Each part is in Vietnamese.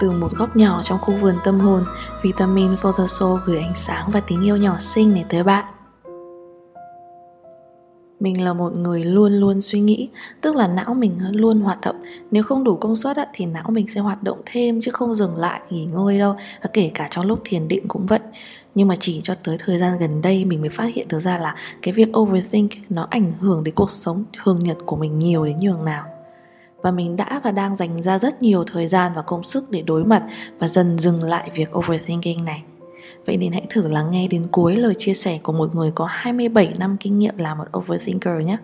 Từ một góc nhỏ trong khu vườn tâm hồn, Vitamin for the Soul gửi ánh sáng và tình yêu nhỏ xinh này tới bạn. Mình là một người luôn luôn suy nghĩ, tức là não mình luôn hoạt động. Nếu không đủ công suất thì não mình sẽ hoạt động thêm chứ không dừng lại nghỉ ngơi đâu. Và kể cả trong lúc thiền định cũng vậy. Nhưng mà chỉ cho tới thời gian gần đây mình mới phát hiện được ra là cái việc overthink nó ảnh hưởng đến cuộc sống thường nhật của mình nhiều đến nhường nào và mình đã và đang dành ra rất nhiều thời gian và công sức để đối mặt và dần dừng lại việc overthinking này. Vậy nên hãy thử lắng nghe đến cuối lời chia sẻ của một người có 27 năm kinh nghiệm là một overthinker nhé.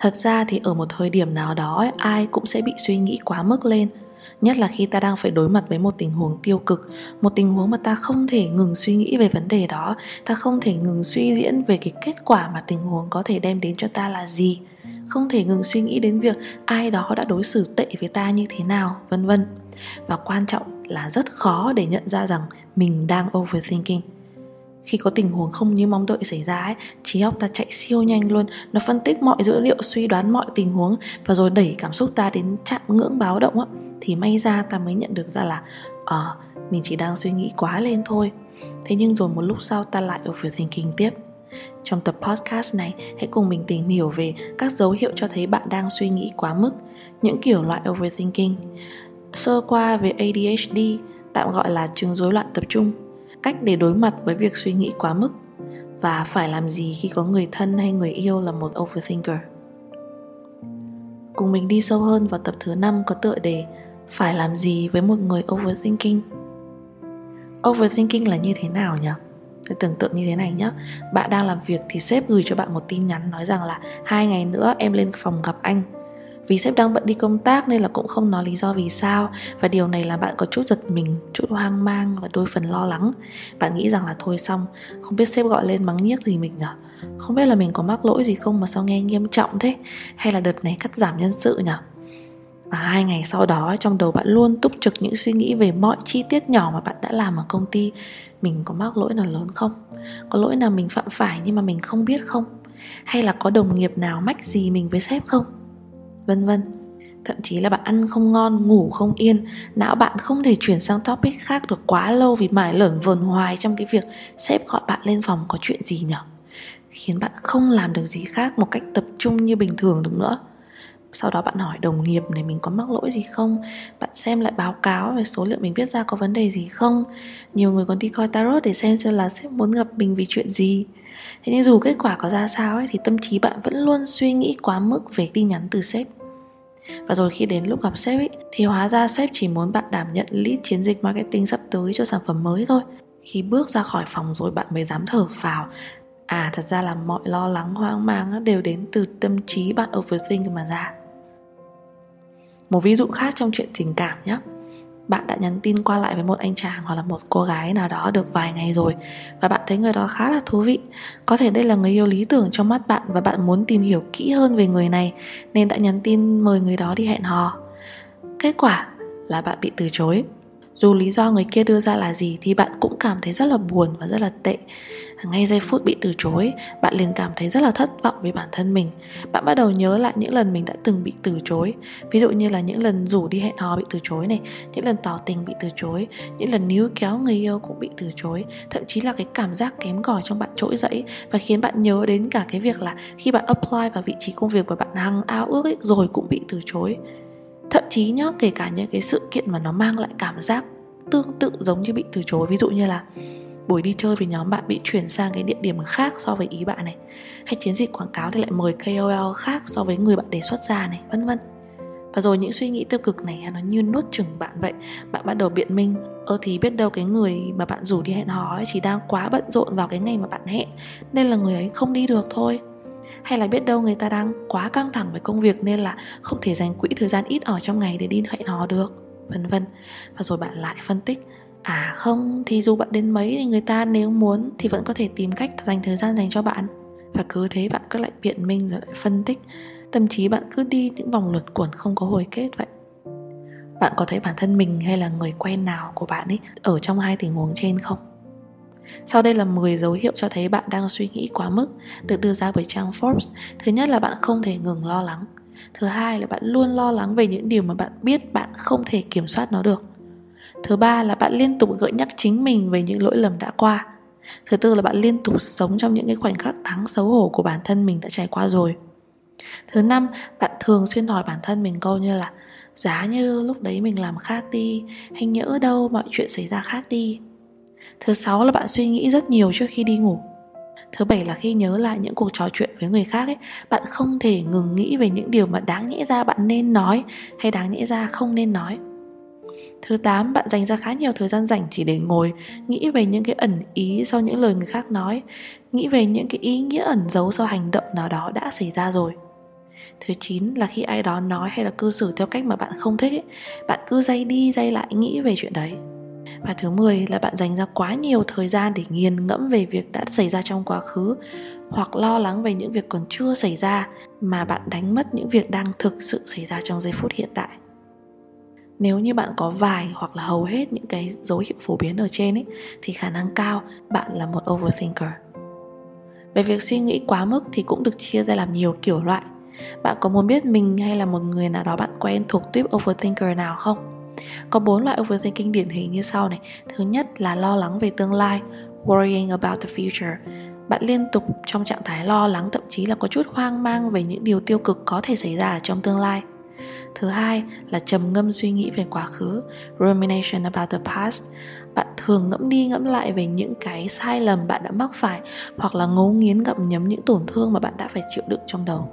Thật ra thì ở một thời điểm nào đó ai cũng sẽ bị suy nghĩ quá mức lên Nhất là khi ta đang phải đối mặt với một tình huống tiêu cực, Một tình huống mà ta không thể ngừng suy nghĩ về vấn đề đó, Ta không thể ngừng suy diễn về cái kết quả mà tình huống có thể đem đến cho ta là gì không thể ngừng suy nghĩ đến việc ai đó đã đối xử tệ với ta như thế nào vân vân. Và quan trọng là rất khó để nhận ra rằng mình đang overthinking. Khi có tình huống không như mong đợi xảy ra ấy, trí óc ta chạy siêu nhanh luôn. Nó phân tích mọi dữ liệu suy đoán mọi tình huống và rồi đẩy cảm xúc ta đến chạm ngưỡng báo động á. Thì may ra ta mới nhận được ra là ờ à, mình chỉ đang suy nghĩ quá lên thôi. Thế nhưng rồi một lúc sau ta lại overthinking tiếp trong tập podcast này, hãy cùng mình tìm hiểu về các dấu hiệu cho thấy bạn đang suy nghĩ quá mức, những kiểu loại overthinking. Sơ qua về ADHD, tạm gọi là chứng rối loạn tập trung, cách để đối mặt với việc suy nghĩ quá mức và phải làm gì khi có người thân hay người yêu là một overthinker. Cùng mình đi sâu hơn vào tập thứ 5 có tựa đề Phải làm gì với một người overthinking? Overthinking là như thế nào nhỉ? Tưởng tượng như thế này nhé bạn đang làm việc thì sếp gửi cho bạn một tin nhắn nói rằng là hai ngày nữa em lên phòng gặp anh. Vì sếp đang bận đi công tác nên là cũng không nói lý do vì sao. Và điều này là bạn có chút giật mình, chút hoang mang và đôi phần lo lắng. Bạn nghĩ rằng là thôi xong, không biết sếp gọi lên mắng nhiếc gì mình nhở? Không biết là mình có mắc lỗi gì không mà sao nghe nghiêm trọng thế? Hay là đợt này cắt giảm nhân sự nhở? Và hai ngày sau đó, trong đầu bạn luôn túc trực những suy nghĩ về mọi chi tiết nhỏ mà bạn đã làm ở công ty mình có mắc lỗi nào lớn không? Có lỗi nào mình phạm phải nhưng mà mình không biết không? Hay là có đồng nghiệp nào mách gì mình với sếp không? Vân vân. Thậm chí là bạn ăn không ngon, ngủ không yên, não bạn không thể chuyển sang topic khác được quá lâu vì mải lởn vờn hoài trong cái việc sếp gọi bạn lên phòng có chuyện gì nhở? Khiến bạn không làm được gì khác một cách tập trung như bình thường được nữa sau đó bạn hỏi đồng nghiệp này mình có mắc lỗi gì không? Bạn xem lại báo cáo về số liệu mình viết ra có vấn đề gì không? Nhiều người còn đi coi tarot để xem xem là sếp muốn gặp mình vì chuyện gì. Thế nhưng dù kết quả có ra sao ấy thì tâm trí bạn vẫn luôn suy nghĩ quá mức về tin nhắn từ sếp. Và rồi khi đến lúc gặp sếp ấy, thì hóa ra sếp chỉ muốn bạn đảm nhận lead chiến dịch marketing sắp tới cho sản phẩm mới thôi. Khi bước ra khỏi phòng rồi bạn mới dám thở phào. À thật ra là mọi lo lắng hoang mang đều đến từ tâm trí bạn overthink mà ra một ví dụ khác trong chuyện tình cảm nhé bạn đã nhắn tin qua lại với một anh chàng hoặc là một cô gái nào đó được vài ngày rồi và bạn thấy người đó khá là thú vị. Có thể đây là người yêu lý tưởng trong mắt bạn và bạn muốn tìm hiểu kỹ hơn về người này nên đã nhắn tin mời người đó đi hẹn hò. Kết quả là bạn bị từ chối dù lý do người kia đưa ra là gì thì bạn cũng cảm thấy rất là buồn và rất là tệ. Ngay giây phút bị từ chối bạn liền cảm thấy rất là thất vọng với bản thân mình. Bạn bắt đầu nhớ lại những lần mình đã từng bị từ chối. Ví dụ như là những lần rủ đi hẹn hò bị từ chối này những lần tỏ tình bị từ chối những lần níu kéo người yêu cũng bị từ chối. Thậm chí là cái cảm giác kém cỏi trong bạn trỗi dậy và khiến bạn nhớ đến cả cái việc là khi bạn apply vào vị trí công việc của bạn hằng ao ước ấy, rồi cũng bị từ chối thậm chí nhá, kể cả những cái sự kiện mà nó mang lại cảm giác tương tự giống như bị từ chối. Ví dụ như là buổi đi chơi với nhóm bạn bị chuyển sang cái địa điểm khác so với ý bạn này. Hay chiến dịch quảng cáo thì lại mời KOL khác so với người bạn đề xuất ra này, vân vân. Và rồi những suy nghĩ tiêu cực này nó như nuốt chửng bạn vậy. Bạn bắt đầu biện minh, ơ, thì biết đâu cái người mà bạn rủ đi hẹn hò ấy chỉ đang quá bận rộn vào cái ngày mà bạn hẹn, nên là người ấy không đi được thôi hay là biết đâu người ta đang quá căng thẳng với công việc nên là không thể dành quỹ thời gian ít ỏi trong ngày để đi hẹn hò được, vân vân. Và rồi bạn lại phân tích à không, thì dù bạn đến mấy thì người ta nếu muốn thì vẫn có thể tìm cách dành thời gian dành cho bạn. Và cứ thế bạn cứ lại biện minh rồi lại phân tích tâm trí bạn cứ đi những vòng luẩn quẩn không có hồi kết vậy. Bạn có thấy bản thân mình hay là người quen nào của bạn ấy ở trong hai tình huống trên không? Sau đây là 10 dấu hiệu cho thấy bạn đang suy nghĩ quá mức, được đưa ra bởi trang Forbes. Thứ nhất là bạn không thể ngừng lo lắng. thứ hai là bạn luôn lo lắng về những điều mà bạn biết bạn không thể kiểm soát nó được thứ ba là bạn liên tục gợi nhắc chính mình về những lỗi lầm đã qua thứ tư là bạn liên tục sống trong những cái khoảnh khắc đáng xấu hổ của bản thân mình đã trải qua rồi thứ năm, bạn thường xuyên hỏi bản thân mình câu như là, giá như lúc đấy mình làm khác đi, hay nhỡ đâu mọi chuyện xảy ra khác đi thứ sáu là bạn suy nghĩ rất nhiều trước khi đi ngủ thứ bảy là khi nhớ lại những cuộc trò chuyện với người khác ấy bạn không thể ngừng nghĩ về những điều mà đáng nhẽ ra bạn nên nói hay đáng nhẽ ra không nên nói Thứ 8, bạn dành ra khá nhiều thời gian rảnh chỉ để ngồi nghĩ về những cái ẩn ý sau những lời người khác nói, nghĩ về những cái ý nghĩa ẩn giấu sau hành động nào đó đã xảy ra rồi. Thứ 9 là khi ai đó nói hay là cư xử theo cách mà bạn không thích ấy, bạn cứ dây đi dây lại nghĩ về chuyện đấy. Và thứ 10 là bạn dành ra quá nhiều thời gian để nghiền ngẫm về việc đã xảy ra trong quá khứ, hoặc lo lắng về những việc còn chưa xảy ra mà bạn đánh mất những việc đang thực sự xảy ra trong giây phút hiện tại. Nếu như bạn có vài hoặc là hầu hết những cái dấu hiệu phổ biến ở trên ấy, thì khả năng cao bạn là một overthinker. Về việc suy nghĩ quá mức thì cũng được chia ra làm nhiều kiểu loại. Bạn có muốn biết mình hay là một người nào đó bạn quen thuộc tuyếp overthinker nào không? Có bốn loại overthinking điển hình như sau này. Thứ nhất là lo lắng về tương lai, worrying about the future. Bạn liên tục trong trạng thái lo lắng, thậm chí là có chút hoang mang về những điều tiêu cực có thể xảy ra trong tương lai. Thứ hai là trầm ngâm suy nghĩ về quá khứ, rumination about the past. Bạn thường ngẫm đi ngẫm lại về những cái sai lầm bạn đã mắc phải hoặc là ngấu nghiến gặm nhấm những tổn thương mà bạn đã phải chịu đựng trong đầu.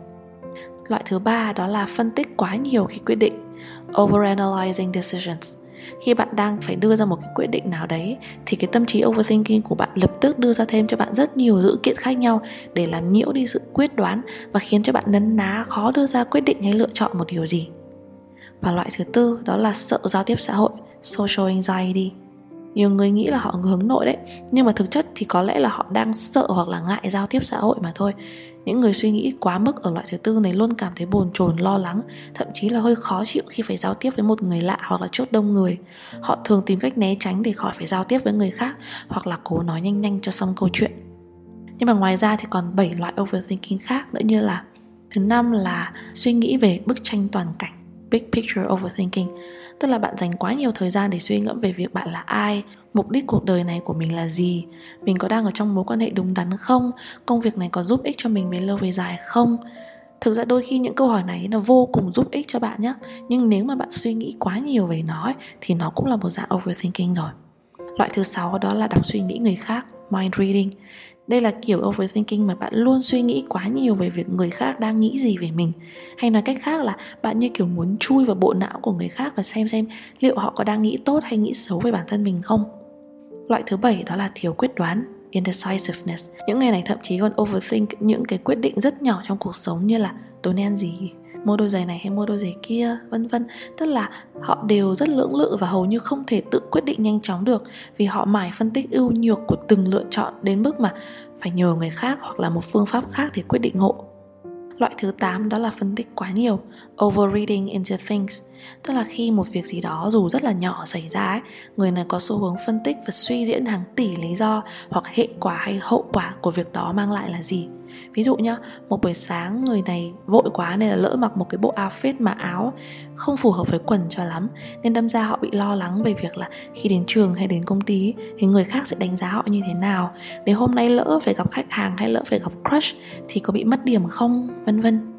Loại thứ ba đó là phân tích quá nhiều khi quyết định overanalyzing decisions. Khi bạn đang phải đưa ra một cái quyết định nào đấy, thì cái tâm trí overthinking của bạn lập tức đưa ra thêm cho bạn rất nhiều dữ kiện khác nhau để làm nhiễu đi sự quyết đoán và khiến cho bạn nấn ná, khó đưa ra quyết định hay lựa chọn một điều gì. Và loại thứ tư, đó là sợ giao tiếp xã hội, social anxiety. Nhiều người nghĩ là họ hướng nội đấy, nhưng mà thực chất thì có lẽ là họ đang sợ hoặc là ngại giao tiếp xã hội mà thôi những người suy nghĩ quá mức ở loại thứ tư này luôn cảm thấy bồn chồn, lo lắng, thậm chí là hơi khó chịu khi phải giao tiếp với một người lạ hoặc là chốt đông người. Họ thường tìm cách né tránh để khỏi phải giao tiếp với người khác hoặc là cố nói nhanh nhanh cho xong câu chuyện. Nhưng mà ngoài ra thì còn 7 loại overthinking khác nữa như là, thứ năm là suy nghĩ về bức tranh toàn cảnh, big picture overthinking tức là bạn dành quá nhiều thời gian để suy ngẫm về việc bạn là ai mục đích cuộc đời này của mình là gì mình có đang ở trong mối quan hệ đúng đắn không công việc này có giúp ích cho mình về lâu về dài không. Thực ra đôi khi những câu hỏi này nó vô cùng giúp ích cho bạn nhé nhưng nếu mà bạn suy nghĩ quá nhiều về nó ấy, thì nó cũng là một dạng overthinking rồi. Loại thứ sáu đó là đọc suy nghĩ người khác mind reading đây là kiểu overthinking mà bạn luôn suy nghĩ quá nhiều về việc người khác đang nghĩ gì về mình. Hay nói cách khác là bạn như kiểu muốn chui vào bộ não của người khác và xem xem liệu họ có đang nghĩ tốt hay nghĩ xấu về bản thân mình không. Loại thứ bảy đó là thiếu quyết đoán, indecisiveness. Những người này thậm chí còn overthink những cái quyết định rất nhỏ trong cuộc sống như là tôi nên ăn gì? Mua đôi giày này hay mua đôi giày kia vân vân. Tức là họ đều rất lưỡng lự và hầu như không thể tự quyết định nhanh chóng được vì họ mải phân tích ưu nhược của từng lựa chọn đến mức mà phải nhờ người khác hoặc là một phương pháp khác để quyết định hộ. Loại thứ 8 đó là phân tích quá nhiều, overreading into things. Tức là khi một việc gì đó dù rất là nhỏ xảy ra ấy, người này có xu hướng phân tích và suy diễn hàng tỷ lý do hoặc hệ quả hay hậu quả của việc đó mang lại là gì ví dụ nhá, một buổi sáng người này vội quá nên là lỡ mặc một cái bộ outfit mà áo không phù hợp với quần cho lắm, nên đâm ra họ bị lo lắng về việc là khi đến trường hay đến công ty thì người khác sẽ đánh giá họ như thế nào. Nếu hôm nay lỡ phải gặp khách hàng hay lỡ phải gặp crush thì có bị mất điểm không? Vân vân.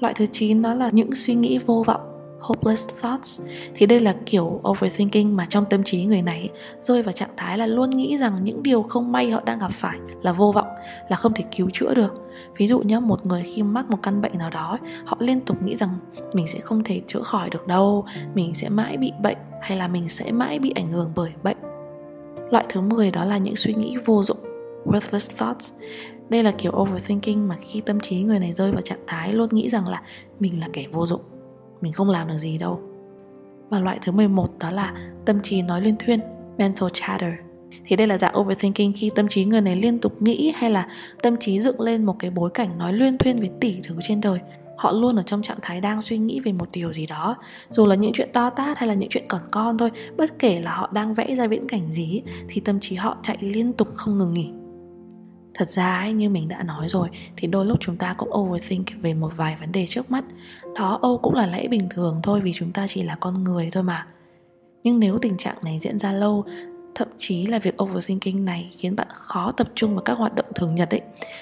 Loại thứ 9 đó là những suy nghĩ vô vọng hopeless thoughts. Thì đây là kiểu overthinking mà trong tâm trí người này rơi vào trạng thái là luôn nghĩ rằng những điều không may họ đang gặp phải là vô vọng, là không thể cứu chữa được. Ví dụ nhé một người khi mắc một căn bệnh nào đó họ liên tục nghĩ rằng mình sẽ không thể chữa khỏi được đâu, mình sẽ mãi bị bệnh, hay là mình sẽ mãi bị ảnh hưởng bởi bệnh. Loại thứ 10 đó là những suy nghĩ vô dụng, worthless thoughts. Đây là kiểu overthinking mà khi tâm trí người này rơi vào trạng thái luôn nghĩ rằng là mình là kẻ vô dụng mình không làm được gì đâu. Và loại thứ 11 đó là tâm trí nói liên thuyên, mental chatter. Thì đây là dạng overthinking khi tâm trí người này liên tục nghĩ hay là tâm trí dựng lên một cái bối cảnh nói liên thuyên về tỷ thứ trên đời. Họ luôn ở trong trạng thái đang suy nghĩ về một điều gì đó. Dù là những chuyện to tát hay là những chuyện còn con thôi, bất kể là họ đang vẽ ra viễn cảnh gì, thì tâm trí họ chạy liên tục không ngừng nghỉ thật ra ấy, như mình đã nói rồi thì đôi lúc chúng ta cũng overthink về một vài vấn đề trước mắt. Đó âu cũng là lẽ bình thường thôi vì chúng ta chỉ là con người thôi mà. Nhưng nếu tình trạng này diễn ra lâu thậm chí là việc overthinking này khiến bạn khó tập trung vào các hoạt động thường nhật ấy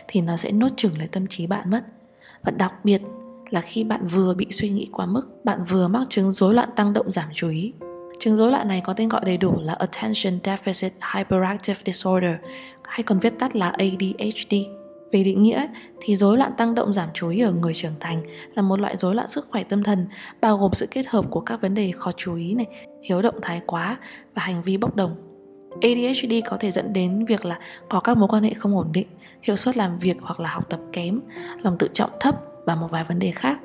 thì nó sẽ nốt chừng lấy tâm trí bạn mất. Và đặc biệt là khi bạn vừa bị suy nghĩ quá mức bạn vừa mắc chứng rối loạn tăng động giảm chú ý. Chứng rối loạn này có tên gọi đầy đủ là attention deficit hyperactive disorder hay còn viết tắt là ADHD về định nghĩa thì rối loạn tăng động giảm chú ý ở người trưởng thành là một loại rối loạn sức khỏe tâm thần bao gồm sự kết hợp của các vấn đề khó chú ý này, hiếu động thái quá và hành vi bốc đồng. ADHD có thể dẫn đến việc là có các mối quan hệ không ổn định, hiệu suất làm việc hoặc là học tập kém, lòng tự trọng thấp và một vài vấn đề khác.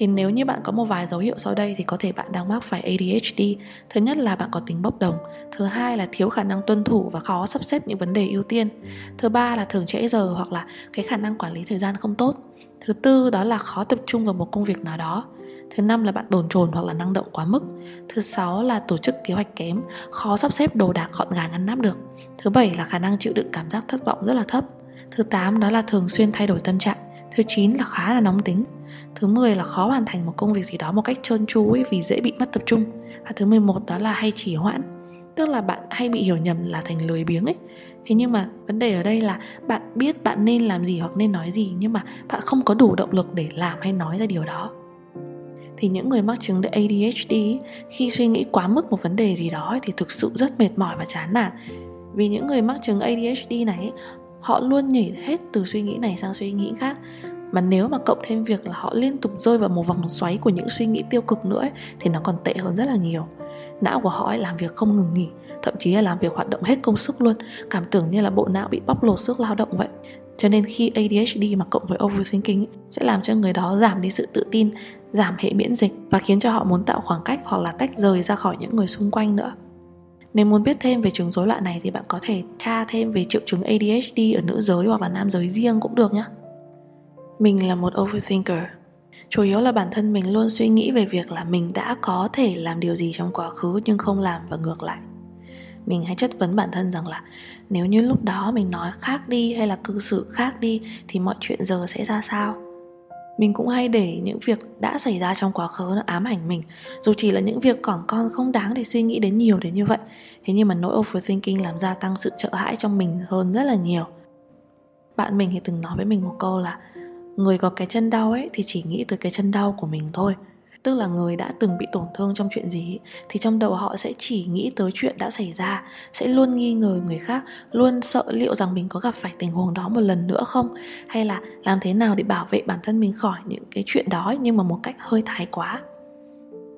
Thì nếu như bạn có một vài dấu hiệu sau đây thì có thể bạn đang mắc phải ADHD. Thứ nhất là bạn có tính bốc đồng, thứ hai là thiếu khả năng tuân thủ và khó sắp xếp những vấn đề ưu tiên. Thứ ba là thường trễ giờ hoặc là cái khả năng quản lý thời gian không tốt. Thứ tư đó là khó tập trung vào một công việc nào đó. Thứ năm là bạn bồn chồn hoặc là năng động quá mức. Thứ sáu là tổ chức kế hoạch kém, khó sắp xếp đồ đạc gọn gàng ngăn nắp được. Thứ bảy là khả năng chịu đựng cảm giác thất vọng rất là thấp. Thứ tám đó là thường xuyên thay đổi tâm trạng. Thứ chín là khá là nóng tính. Thứ 10 là khó hoàn thành một công việc gì đó một cách trơn tru ấy vì dễ bị mất tập trung. Và thứ 11 đó là hay trì hoãn. Tức là bạn hay bị hiểu nhầm là thành lười biếng ấy. Thế nhưng mà vấn đề ở đây là bạn biết bạn nên làm gì hoặc nên nói gì, nhưng mà bạn không có đủ động lực để làm hay nói ra điều đó thì những người mắc chứng ADHD khi suy nghĩ quá mức một vấn đề gì đó thì thực sự rất mệt mỏi và chán nản vì những người mắc chứng ADHD này họ luôn nhảy hết từ suy nghĩ này sang suy nghĩ khác mà nếu mà cộng thêm việc là họ liên tục rơi vào một vòng xoáy của những suy nghĩ tiêu cực nữa ấy, thì nó còn tệ hơn rất là nhiều. Não của họ ấy làm việc không ngừng nghỉ thậm chí là làm việc hoạt động hết công sức luôn cảm tưởng như là bộ não bị bóc lột sức lao động vậy. Cho nên khi ADHD mà cộng với overthinking ấy, sẽ làm cho người đó giảm đi sự tự tin giảm hệ miễn dịch và khiến cho họ muốn tạo khoảng cách hoặc là tách rời ra khỏi những người xung quanh nữa. Nếu muốn biết thêm về chứng rối loạn này thì bạn có thể tra thêm về triệu chứng ADHD ở nữ giới hoặc là nam giới riêng cũng được nhé. Mình là một overthinker. Chủ yếu là bản thân mình luôn suy nghĩ về việc là mình đã có thể làm điều gì trong quá khứ nhưng không làm và ngược lại. Mình hay chất vấn bản thân rằng là nếu như lúc đó mình nói khác đi hay là cư xử khác đi thì mọi chuyện giờ sẽ ra sao? mình cũng hay để những việc đã xảy ra trong quá khứ nó ám ảnh mình, dù chỉ là những việc còn con không đáng để suy nghĩ đến nhiều đến như vậy thế nhưng mà nỗi overthinking làm gia tăng sự sợ hãi trong mình hơn rất là nhiều bạn mình thì từng nói với mình một câu là người có cái chân đau ấy thì chỉ nghĩ tới cái chân đau của mình thôi. Tức là người đã từng bị tổn thương trong chuyện gì thì trong đầu họ sẽ chỉ nghĩ tới chuyện đã xảy ra, sẽ luôn nghi ngờ người khác, luôn sợ liệu rằng mình có gặp phải tình huống đó một lần nữa không? Hay là làm thế nào để bảo vệ bản thân mình khỏi những cái chuyện đó nhưng mà một cách hơi thái quá?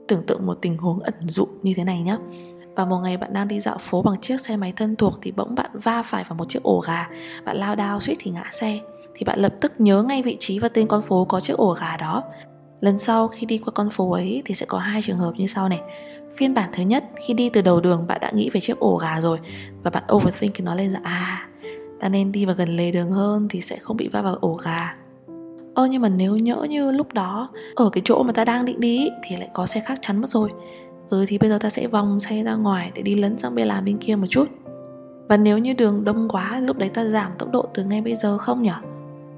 Tưởng tượng một tình huống ẩn dụ như thế này nhé và một ngày bạn đang đi dạo phố bằng chiếc xe máy thân thuộc thì bỗng bạn va phải vào một chiếc ổ gà, bạn lao đao suýt thì ngã xe thì bạn lập tức nhớ ngay vị trí và tên con phố có chiếc ổ gà đó. Lần sau khi đi qua con phố ấy thì sẽ có hai trường hợp như sau này. Phiên bản thứ nhất, khi đi từ đầu đường bạn đã nghĩ về chiếc ổ gà rồi và bạn overthink nó lên là à ta nên đi vào gần lề đường hơn thì sẽ không bị va vào ổ gà. Ơ, nhưng mà nếu nhỡ như lúc đó, ở cái chỗ mà ta đang định đi thì lại có xe khác chắn mất rồi. Ừ thì bây giờ ta sẽ vòng xe ra ngoài để đi lấn sang bên làn bên kia một chút. Và nếu như đường đông quá, lúc đấy ta giảm tốc độ từ ngay bây giờ không nhỉ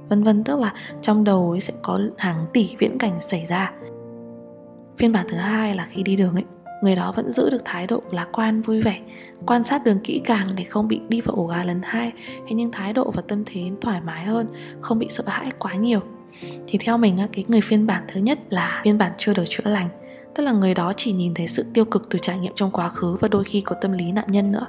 vân vân, tức là trong đầu ấy sẽ có hàng tỷ viễn cảnh xảy ra. Phiên bản thứ hai là khi đi đường ấy, người đó vẫn giữ được thái độ lạc quan, vui vẻ, quan sát đường kỹ càng để không bị đi vào ổ gà lần hai. Thế nhưng thái độ và tâm thế thoải mái hơn, không bị sợ hãi quá nhiều. Thì theo mình cái người phiên bản thứ nhất là phiên bản chưa được chữa lành tức là người đó chỉ nhìn thấy sự tiêu cực từ trải nghiệm trong quá khứ và đôi khi có tâm lý nạn nhân nữa.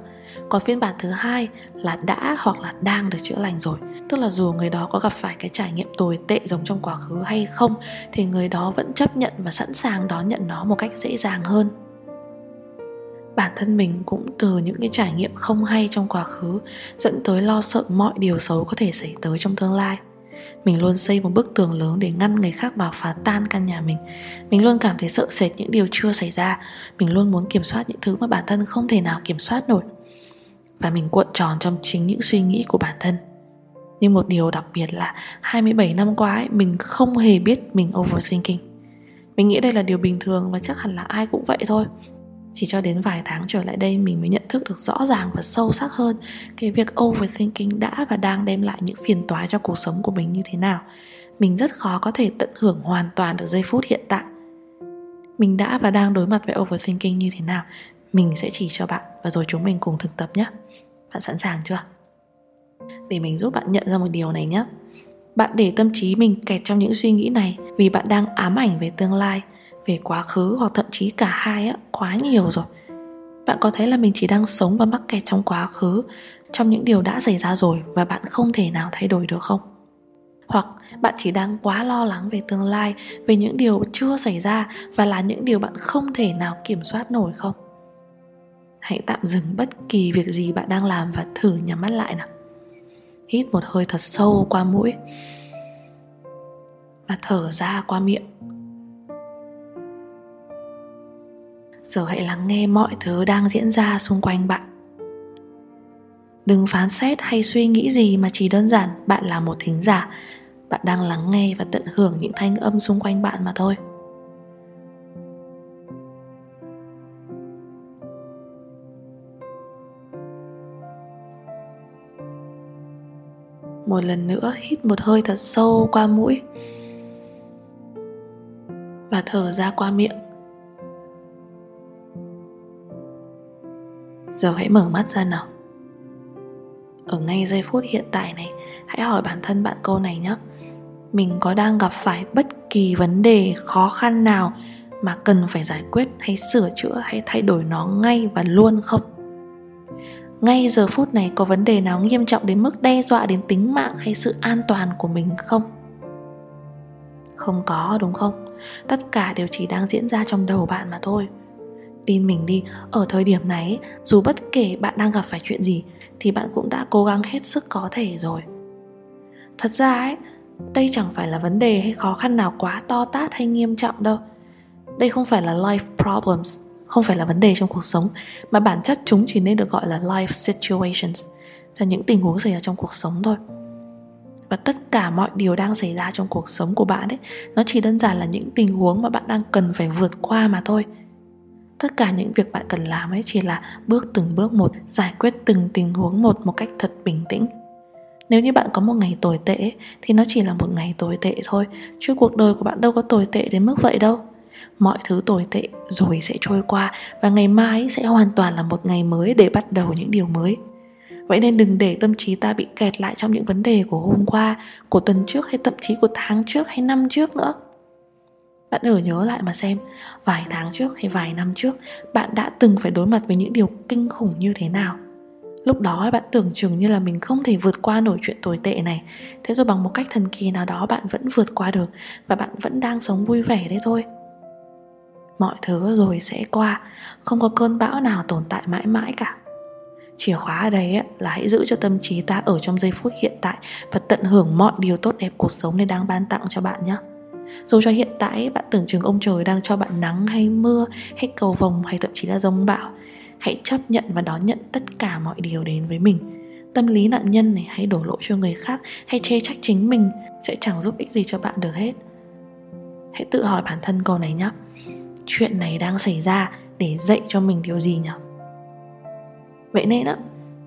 Còn phiên bản thứ hai là đã hoặc là đang được chữa lành rồi. Tức là dù người đó có gặp phải cái trải nghiệm tồi tệ giống trong quá khứ hay không, thì người đó vẫn chấp nhận và sẵn sàng đón nhận nó một cách dễ dàng hơn. Bản thân mình cũng từ những cái trải nghiệm không hay trong quá khứ dẫn tới lo sợ mọi điều xấu có thể xảy tới trong tương lai mình luôn xây một bức tường lớn để ngăn người khác vào phá tan căn nhà mình. Mình luôn cảm thấy sợ sệt những điều chưa xảy ra. Mình luôn muốn kiểm soát những thứ mà bản thân không thể nào kiểm soát nổi. Và mình cuộn tròn trong chính những suy nghĩ của bản thân. Nhưng một điều đặc biệt là 27 năm qua ấy, mình không hề biết mình overthinking. Mình nghĩ đây là điều bình thường và chắc hẳn là ai cũng vậy thôi chỉ cho đến vài tháng trở lại đây mình mới nhận thức được rõ ràng và sâu sắc hơn cái việc overthinking đã và đang đem lại những phiền toái cho cuộc sống của mình như thế nào. Mình rất khó có thể tận hưởng hoàn toàn được giây phút hiện tại. Mình đã và đang đối mặt với overthinking như thế nào, mình sẽ chỉ cho bạn và rồi chúng mình cùng thực tập nhé. Bạn sẵn sàng chưa? Để mình giúp bạn nhận ra một điều này nhé. Bạn để tâm trí mình kẹt trong những suy nghĩ này vì bạn đang ám ảnh về tương lai về quá khứ hoặc thậm chí cả hai á, quá nhiều rồi. Bạn có thấy là mình chỉ đang sống và mắc kẹt trong quá khứ trong những điều đã xảy ra rồi và bạn không thể nào thay đổi được không? Hoặc bạn chỉ đang quá lo lắng về tương lai về những điều chưa xảy ra và là những điều bạn không thể nào kiểm soát nổi không? Hãy tạm dừng bất kỳ việc gì bạn đang làm và thử nhắm mắt lại nào. Hít một hơi thật sâu qua mũi và thở ra qua miệng. Giờ hãy lắng nghe mọi thứ đang diễn ra xung quanh bạn. Đừng phán xét hay suy nghĩ gì mà chỉ đơn giản bạn là một thính giả. Bạn đang lắng nghe và tận hưởng những thanh âm xung quanh bạn mà thôi. Một lần nữa, hít một hơi thật sâu qua mũi và thở ra qua miệng. Giờ hãy mở mắt ra nào. Ở ngay giây phút hiện tại này, hãy hỏi bản thân bạn câu này nhé. Mình có đang gặp phải bất kỳ vấn đề khó khăn nào mà cần phải giải quyết hay sửa chữa hay thay đổi nó ngay và luôn không? Ngay giờ phút này có vấn đề nào nghiêm trọng đến mức đe dọa đến tính mạng hay sự an toàn của mình không? Không có, đúng không? Tất cả đều chỉ đang diễn ra trong đầu bạn mà thôi tin mình đi. Ở thời điểm này dù bất kể bạn đang gặp phải chuyện gì, thì bạn cũng đã cố gắng hết sức có thể rồi. Thật ra ấy, đây chẳng phải là vấn đề hay khó khăn nào quá to tát hay nghiêm trọng đâu. Đây không phải là life problems, không phải là vấn đề trong cuộc sống, mà bản chất chúng chỉ nên được gọi là life situations, là những tình huống xảy ra trong cuộc sống thôi. Và tất cả mọi điều đang xảy ra trong cuộc sống của bạn ấy, nó chỉ đơn giản là những tình huống mà bạn đang cần phải vượt qua mà thôi tất cả những việc bạn cần làm ấy chỉ là bước từng bước một, giải quyết từng tình huống một một cách thật bình tĩnh. Nếu như bạn có một ngày tồi tệ thì nó chỉ là một ngày tồi tệ thôi, chứ cuộc đời của bạn đâu có tồi tệ đến mức vậy đâu. Mọi thứ tồi tệ rồi sẽ trôi qua và ngày mai sẽ hoàn toàn là một ngày mới để bắt đầu những điều mới. Vậy nên đừng để tâm trí ta bị kẹt lại trong những vấn đề của hôm qua, của tuần trước hay thậm chí của tháng trước hay năm trước nữa bạn thử nhớ lại mà xem, vài tháng trước hay vài năm trước, bạn đã từng phải đối mặt với những điều kinh khủng như thế nào. Lúc đó bạn tưởng chừng như là mình không thể vượt qua nổi chuyện tồi tệ này. Thế rồi bằng một cách thần kỳ nào đó, bạn vẫn vượt qua được và bạn vẫn đang sống vui vẻ đấy thôi. Mọi thứ rồi sẽ qua, không có cơn bão nào tồn tại mãi mãi cả. Chìa khóa ở đây là hãy giữ cho tâm trí ta ở trong giây phút hiện tại và tận hưởng mọi điều tốt đẹp cuộc sống này đang ban tặng cho bạn nhé dù cho hiện tại bạn tưởng chừng ông trời đang cho bạn nắng hay mưa hay cầu vồng hay thậm chí là rông bão, hãy chấp nhận và đón nhận tất cả mọi điều đến với mình. Tâm lý nạn nhân này hay đổ lỗi cho người khác hay chê trách chính mình, sẽ chẳng giúp ích gì cho bạn được hết. Hãy tự hỏi bản thân câu này nhé chuyện này đang xảy ra để dạy cho mình điều gì nhỉ? Vậy nên á,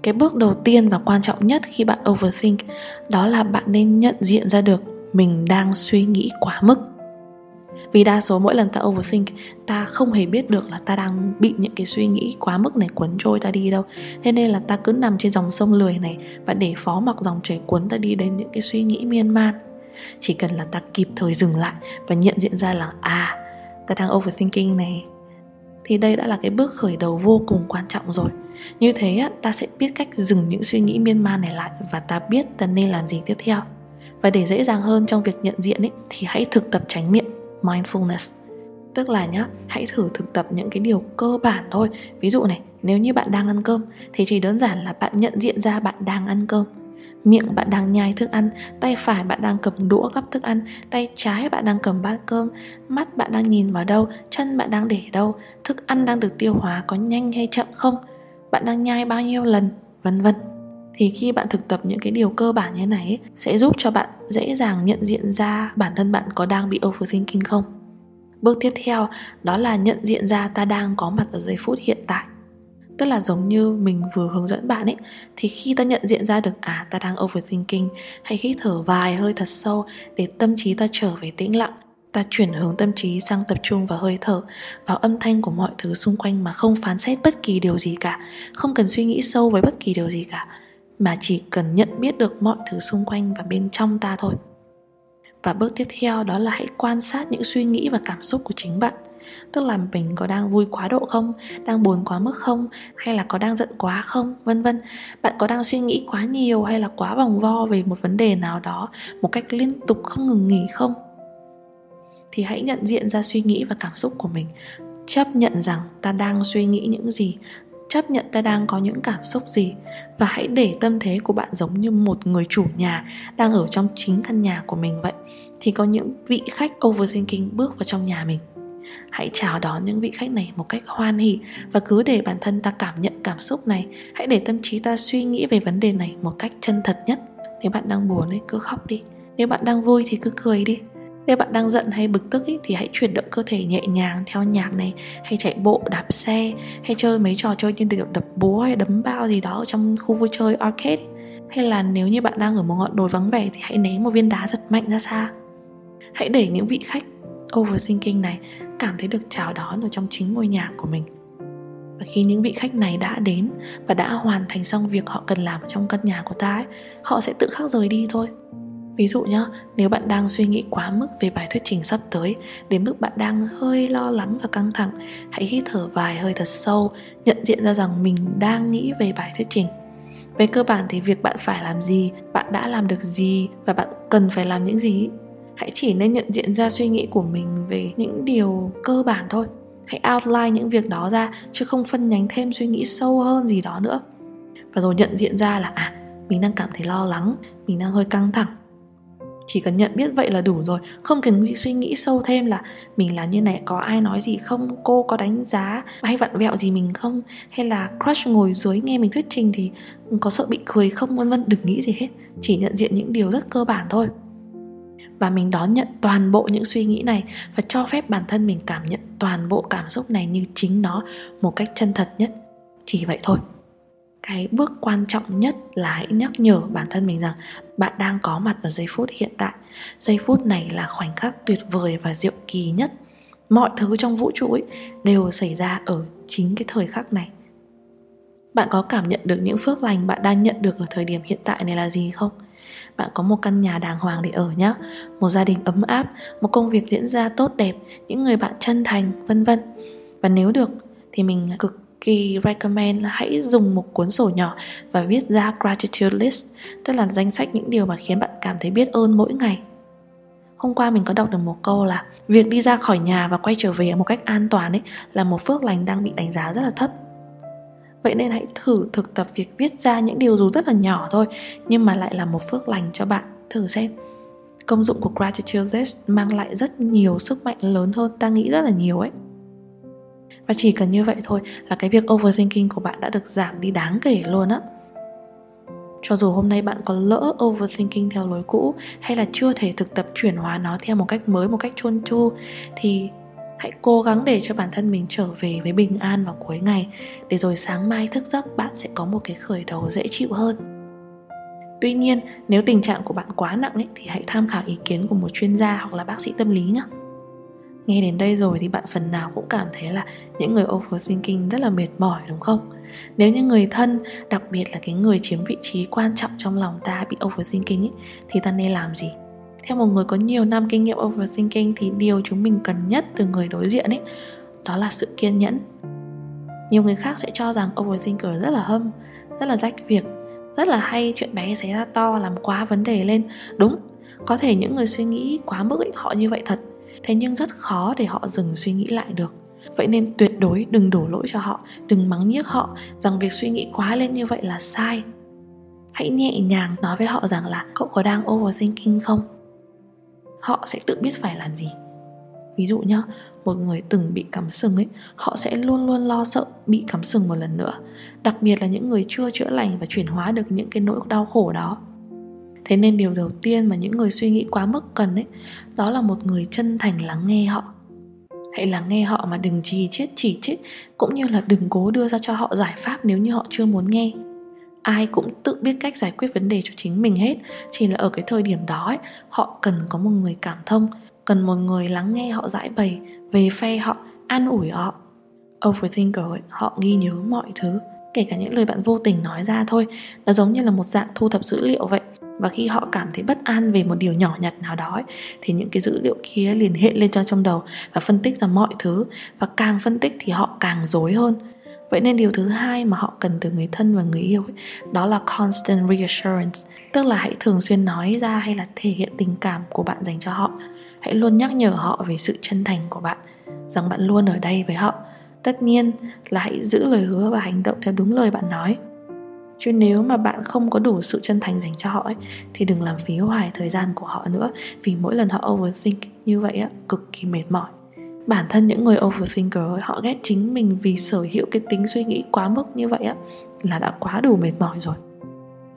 cái bước đầu tiên và quan trọng nhất khi bạn overthink đó là bạn nên nhận diện ra được mình đang suy nghĩ quá mức. Vì đa số mỗi lần ta overthink ta không hề biết được là ta đang bị những cái suy nghĩ quá mức này cuốn trôi ta đi đâu. Thế nên là ta cứ nằm trên dòng sông lười này và để phó mặc dòng chảy cuốn ta đi đến những cái suy nghĩ miên man chỉ cần là ta kịp thời dừng lại và nhận diện ra là à ta đang overthinking này thì đây đã là cái bước khởi đầu vô cùng quan trọng rồi. Như thế á, ta sẽ biết cách dừng những suy nghĩ miên man này lại và ta biết ta nên làm gì tiếp theo và để dễ dàng hơn trong việc nhận diện ấy, thì hãy thực tập tránh niệm mindfulness. Tức là nhá hãy thử thực tập những cái điều cơ bản thôi. Ví dụ này nếu như bạn đang ăn cơm thì chỉ đơn giản là bạn nhận diện ra bạn đang ăn cơm. Miệng bạn đang nhai thức ăn tay phải bạn đang cầm đũa gắp thức ăn tay trái bạn đang cầm bát cơm mắt bạn đang nhìn vào đâu chân bạn đang để đâu thức ăn đang được tiêu hóa có nhanh hay chậm không bạn đang nhai bao nhiêu lần vân vân thì khi bạn thực tập những cái điều cơ bản như này sẽ giúp cho bạn dễ dàng nhận diện ra bản thân bạn có đang bị overthinking không? Bước tiếp theo, đó là nhận diện ra ta đang có mặt ở giây phút hiện tại. Tức là giống như mình vừa hướng dẫn bạn ấy, thì khi ta nhận diện ra được à ta đang overthinking hãy hít thở vài hơi thật sâu để tâm trí ta trở về tĩnh lặng, ta chuyển hướng tâm trí sang tập trung vào hơi thở, vào âm thanh của mọi thứ xung quanh mà không phán xét bất kỳ điều gì cả, không cần suy nghĩ sâu với bất kỳ điều gì cả mà chỉ cần nhận biết được mọi thứ xung quanh và bên trong ta thôi. Và bước tiếp theo đó là hãy quan sát những suy nghĩ và cảm xúc của chính bạn. Tức là mình có đang vui quá độ không? Đang buồn quá mức không? Hay là có đang giận quá không? Vân vân. Bạn có đang suy nghĩ quá nhiều hay là quá vòng vo về một vấn đề nào đó một cách liên tục không ngừng nghỉ không? Thì hãy nhận diện ra suy nghĩ và cảm xúc của mình. Chấp nhận rằng ta đang suy nghĩ những gì chấp nhận ta đang có những cảm xúc gì và hãy để tâm thế của bạn giống như một người chủ nhà đang ở trong chính căn nhà của mình vậy, thì có những vị khách overthinking bước vào trong nhà mình. Hãy chào đón những vị khách này một cách hoan hỉ và cứ để bản thân ta cảm nhận cảm xúc này. Hãy để tâm trí ta suy nghĩ về vấn đề này một cách chân thật nhất. Nếu bạn đang buồn ấy, cứ khóc đi. Nếu bạn đang vui thì cứ cười đi nếu bạn đang giận hay bực tức ý, thì hãy chuyển động cơ thể nhẹ nhàng theo nhạc này hay chạy bộ đạp xe hay chơi mấy trò chơi như kiểu đập búa hay đấm bao gì đó ở trong khu vui chơi arcade ý. hay là nếu như bạn đang ở một ngọn đồi vắng vẻ thì hãy ném một viên đá thật mạnh ra xa. Hãy để những vị khách overthinking này cảm thấy được chào đón ở trong chính ngôi nhà của mình. Và khi những vị khách này đã đến và đã hoàn thành xong việc họ cần làm trong căn nhà của ta ấy, họ sẽ tự khắc rời đi thôi ví dụ nhá, nếu bạn đang suy nghĩ quá mức về bài thuyết trình sắp tới, đến mức bạn đang hơi lo lắng và căng thẳng, hãy hít thở vài hơi thật sâu, nhận diện ra rằng mình đang nghĩ về bài thuyết trình. Về cơ bản thì việc bạn phải làm gì, bạn đã làm được gì và bạn cần phải làm những gì? Hãy chỉ nên nhận diện ra suy nghĩ của mình về những điều cơ bản thôi. Hãy outline những việc đó ra, chứ không phân nhánh thêm suy nghĩ sâu hơn gì đó nữa. Và rồi nhận diện ra là à mình đang cảm thấy lo lắng, mình đang hơi căng thẳng chỉ cần nhận biết vậy là đủ rồi. Không cần suy nghĩ sâu thêm là mình làm như này, có ai nói gì không? Cô có đánh giá hay vặn vẹo gì mình không? Hay là crush ngồi dưới nghe mình thuyết trình thì có sợ bị cười không? Vân vân, đừng nghĩ gì hết. Chỉ nhận diện những điều rất cơ bản thôi. Và mình đón nhận toàn bộ những suy nghĩ này và cho phép bản thân mình cảm nhận toàn bộ cảm xúc này như chính nó một cách chân thật nhất. Chỉ vậy thôi cái bước quan trọng nhất là hãy nhắc nhở bản thân mình rằng bạn đang có mặt ở giây phút hiện tại. Giây phút này là khoảnh khắc tuyệt vời và diệu kỳ nhất. Mọi thứ trong vũ trụ ấy đều xảy ra ở chính cái thời khắc này. Bạn có cảm nhận được những phước lành bạn đang nhận được ở thời điểm hiện tại này là gì không? Bạn có một căn nhà đàng hoàng để ở nhé một gia đình ấm áp, một công việc diễn ra tốt đẹp, những người bạn chân thành, vân vân. Và nếu được, thì mình cực kỳ recommend là hãy dùng một cuốn sổ nhỏ và viết ra gratitude list, tức là danh sách những điều mà khiến bạn cảm thấy biết ơn mỗi ngày. Hôm qua mình có đọc được một câu là việc đi ra khỏi nhà và quay trở về một cách an toàn ấy là một phước lành đang bị đánh giá rất là thấp. Vậy nên hãy thử thực tập việc viết ra những điều dù rất là nhỏ thôi, nhưng mà lại là một phước lành cho bạn. Thử xem. Công dụng của gratitude list mang lại rất nhiều sức mạnh lớn hơn ta nghĩ rất là nhiều ấy và chỉ cần như vậy thôi là cái việc overthinking của bạn đã được giảm đi đáng kể luôn á. Cho dù hôm nay bạn có lỡ overthinking theo lối cũ hay là chưa thể thực tập chuyển hóa nó theo một cách mới một cách chôn chu thì hãy cố gắng để cho bản thân mình trở về với bình an vào cuối ngày để rồi sáng mai thức giấc bạn sẽ có một cái khởi đầu dễ chịu hơn. Tuy nhiên nếu tình trạng của bạn quá nặng ấy, thì hãy tham khảo ý kiến của một chuyên gia hoặc là bác sĩ tâm lý nhé nghe đến đây rồi thì bạn phần nào cũng cảm thấy là những người overthinking rất là mệt mỏi đúng không? Nếu như người thân đặc biệt là cái người chiếm vị trí quan trọng trong lòng ta bị overthinking ấy, thì ta nên làm gì? Theo một người có nhiều năm kinh nghiệm overthinking thì điều chúng mình cần nhất từ người đối diện ấy đó là sự kiên nhẫn. Nhiều người khác sẽ cho rằng overthinker rất là hâm rất là rách việc rất là hay chuyện bé xảy ra to làm quá vấn đề lên. Đúng có thể những người suy nghĩ quá mức ấy, họ như vậy thật thế nhưng rất khó để họ dừng suy nghĩ lại được. Vậy nên tuyệt đối đừng đổ lỗi cho họ, đừng mắng nhiếc họ rằng việc suy nghĩ quá lên như vậy là sai. Hãy nhẹ nhàng nói với họ rằng là cậu có đang overthinking không? Họ sẽ tự biết phải làm gì. Ví dụ nhá, một người từng bị cắm sừng ấy, họ sẽ luôn luôn lo sợ bị cắm sừng một lần nữa, đặc biệt là những người chưa chữa lành và chuyển hóa được những cái nỗi đau khổ đó thế nên điều đầu tiên mà những người suy nghĩ quá mức cần ấy đó là một người chân thành lắng nghe họ. Hãy lắng nghe họ mà đừng trì chết chỉ trích cũng như là đừng cố đưa ra cho họ giải pháp nếu như họ chưa muốn nghe. Ai cũng tự biết cách giải quyết vấn đề cho chính mình hết chỉ là ở cái thời điểm đó ấy, họ cần có một người cảm thông cần một người lắng nghe họ giải bày về phe họ an ủi họ. Overthinker ấy, họ ghi nhớ mọi thứ kể cả những lời bạn vô tình nói ra thôi nó giống như là một dạng thu thập dữ liệu vậy và khi họ cảm thấy bất an về một điều nhỏ nhặt nào đó ấy, thì những cái dữ liệu kia liền hiện lên cho trong đầu và phân tích ra mọi thứ. Và càng phân tích thì họ càng dối hơn. Vậy nên điều thứ hai mà họ cần từ người thân và người yêu ấy, đó là constant reassurance. Tức là hãy thường xuyên nói ra hay là thể hiện tình cảm của bạn dành cho họ. Hãy luôn nhắc nhở họ về sự chân thành của bạn rằng bạn luôn ở đây với họ. Tất nhiên là hãy giữ lời hứa và hành động theo đúng lời bạn nói chứ nếu mà bạn không có đủ sự chân thành dành cho họ ấy, thì đừng làm phí hoài thời gian của họ nữa. Vì mỗi lần họ overthink như vậy á cực kỳ mệt mỏi. Bản thân những người overthinker ấy, họ ghét chính mình vì sở hữu cái tính suy nghĩ quá mức như vậy á là đã quá đủ mệt mỏi rồi.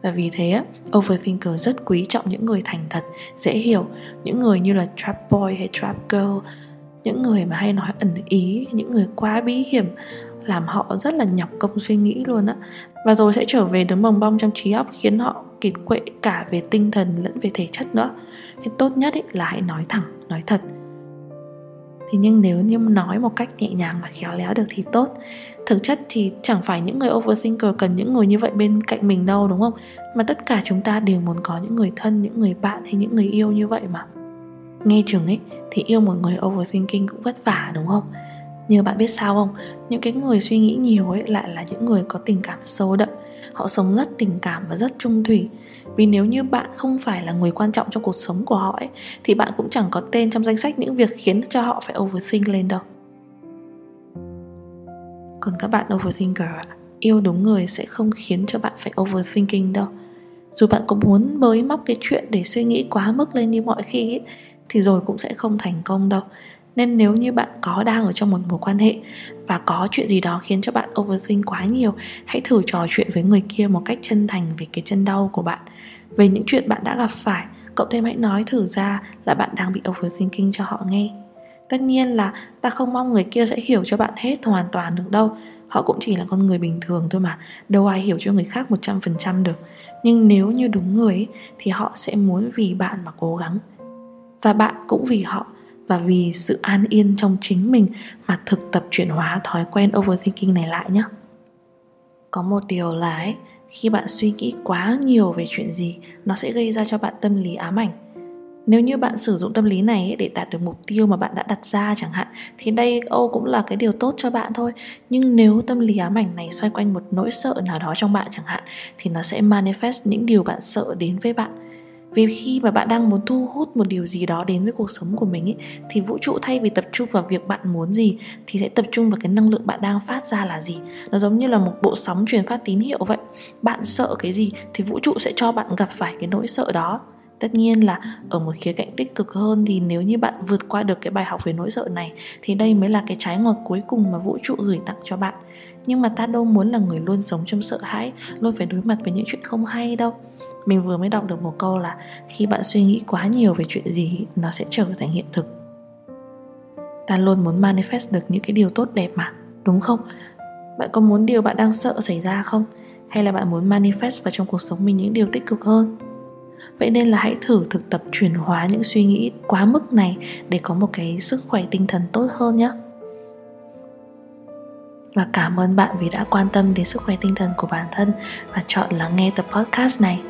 Và vì thế á, overthinker rất quý trọng những người thành thật, dễ hiểu, những người như là trap boy hay trap girl, những người mà hay nói ẩn ý, những người quá bí hiểm làm họ rất là nhọc công suy nghĩ luôn á và rồi sẽ trở về đống bồng bong trong trí óc, khiến họ kiệt quệ cả về tinh thần lẫn về thể chất nữa. Thì tốt nhất ý là hãy nói thẳng, nói thật. Thì nhưng nếu như nói một cách nhẹ nhàng và khéo léo được thì tốt. Thực chất thì chẳng phải những người overthinker cần những người như vậy bên cạnh mình đâu, đúng không? Mà tất cả chúng ta đều muốn có những người thân, những người bạn hay những người yêu như vậy mà. Nghe chừng ấy, thì yêu một người overthinking cũng vất vả, đúng không? Nhưng bạn biết sao không? Những cái người suy nghĩ nhiều ấy lại là những người có tình cảm sâu đậm. Họ sống rất tình cảm và rất trung thủy. Vì nếu như bạn không phải là người quan trọng trong cuộc sống của họ ấy thì bạn cũng chẳng có tên trong danh sách những việc khiến cho họ phải overthink lên đâu. Còn các bạn overthinker ạ yêu đúng người sẽ không khiến cho bạn phải overthinking đâu. Dù bạn có muốn bới móc cái chuyện để suy nghĩ quá mức lên như mọi khi ấy, thì rồi cũng sẽ không thành công đâu nên nếu như bạn có đang ở trong một mối quan hệ và có chuyện gì đó khiến cho bạn overthink quá nhiều hãy thử trò chuyện với người kia một cách chân thành về cái chân đau của bạn. Về những chuyện bạn đã gặp phải cậu thêm hãy nói thử ra là bạn đang bị overthinking cho họ nghe. Tất nhiên là ta không mong người kia sẽ hiểu cho bạn hết hoàn toàn được đâu. Họ cũng chỉ là con người bình thường thôi mà đâu ai hiểu cho người khác 100% được. Nhưng nếu như đúng người ấy, thì họ sẽ muốn vì bạn mà cố gắng. Và bạn cũng vì họ và vì sự an yên trong chính mình mà thực tập chuyển hóa thói quen overthinking này lại nhé. Có một điều là ấy, khi bạn suy nghĩ quá nhiều về chuyện gì nó sẽ gây ra cho bạn tâm lý ám ảnh. Nếu như bạn sử dụng tâm lý này để đạt được mục tiêu mà bạn đã đặt ra chẳng hạn thì đây ô cũng là cái điều tốt cho bạn thôi. Nhưng nếu tâm lý ám ảnh này xoay quanh một nỗi sợ nào đó trong bạn chẳng hạn thì nó sẽ manifest những điều bạn sợ đến với bạn vì khi mà bạn đang muốn thu hút một điều gì đó đến với cuộc sống của mình ấy, thì vũ trụ thay vì tập trung vào việc bạn muốn gì thì sẽ tập trung vào cái năng lượng bạn đang phát ra là gì. Nó giống như là một bộ sóng truyền phát tín hiệu vậy. Bạn sợ cái gì thì vũ trụ sẽ cho bạn gặp phải cái nỗi sợ đó. Tất nhiên là ở một khía cạnh tích cực hơn thì nếu như bạn vượt qua được cái bài học về nỗi sợ này thì đây mới là cái trái ngọt cuối cùng mà vũ trụ gửi tặng cho bạn. Nhưng mà ta đâu muốn là người luôn sống trong sợ hãi luôn phải đối mặt với những chuyện không hay đâu mình vừa mới đọc được một câu là khi bạn suy nghĩ quá nhiều về chuyện gì, nó sẽ trở thành hiện thực. Ta luôn muốn manifest được những cái điều tốt đẹp mà, đúng không? Bạn có muốn điều bạn đang sợ xảy ra không? Hay là bạn muốn manifest vào trong cuộc sống mình những điều tích cực hơn? Vậy nên là hãy thử thực tập chuyển hóa những suy nghĩ quá mức này để có một cái sức khỏe tinh thần tốt hơn nhé. Và cảm ơn bạn vì đã quan tâm đến sức khỏe tinh thần của bản thân và chọn lắng nghe tập podcast này.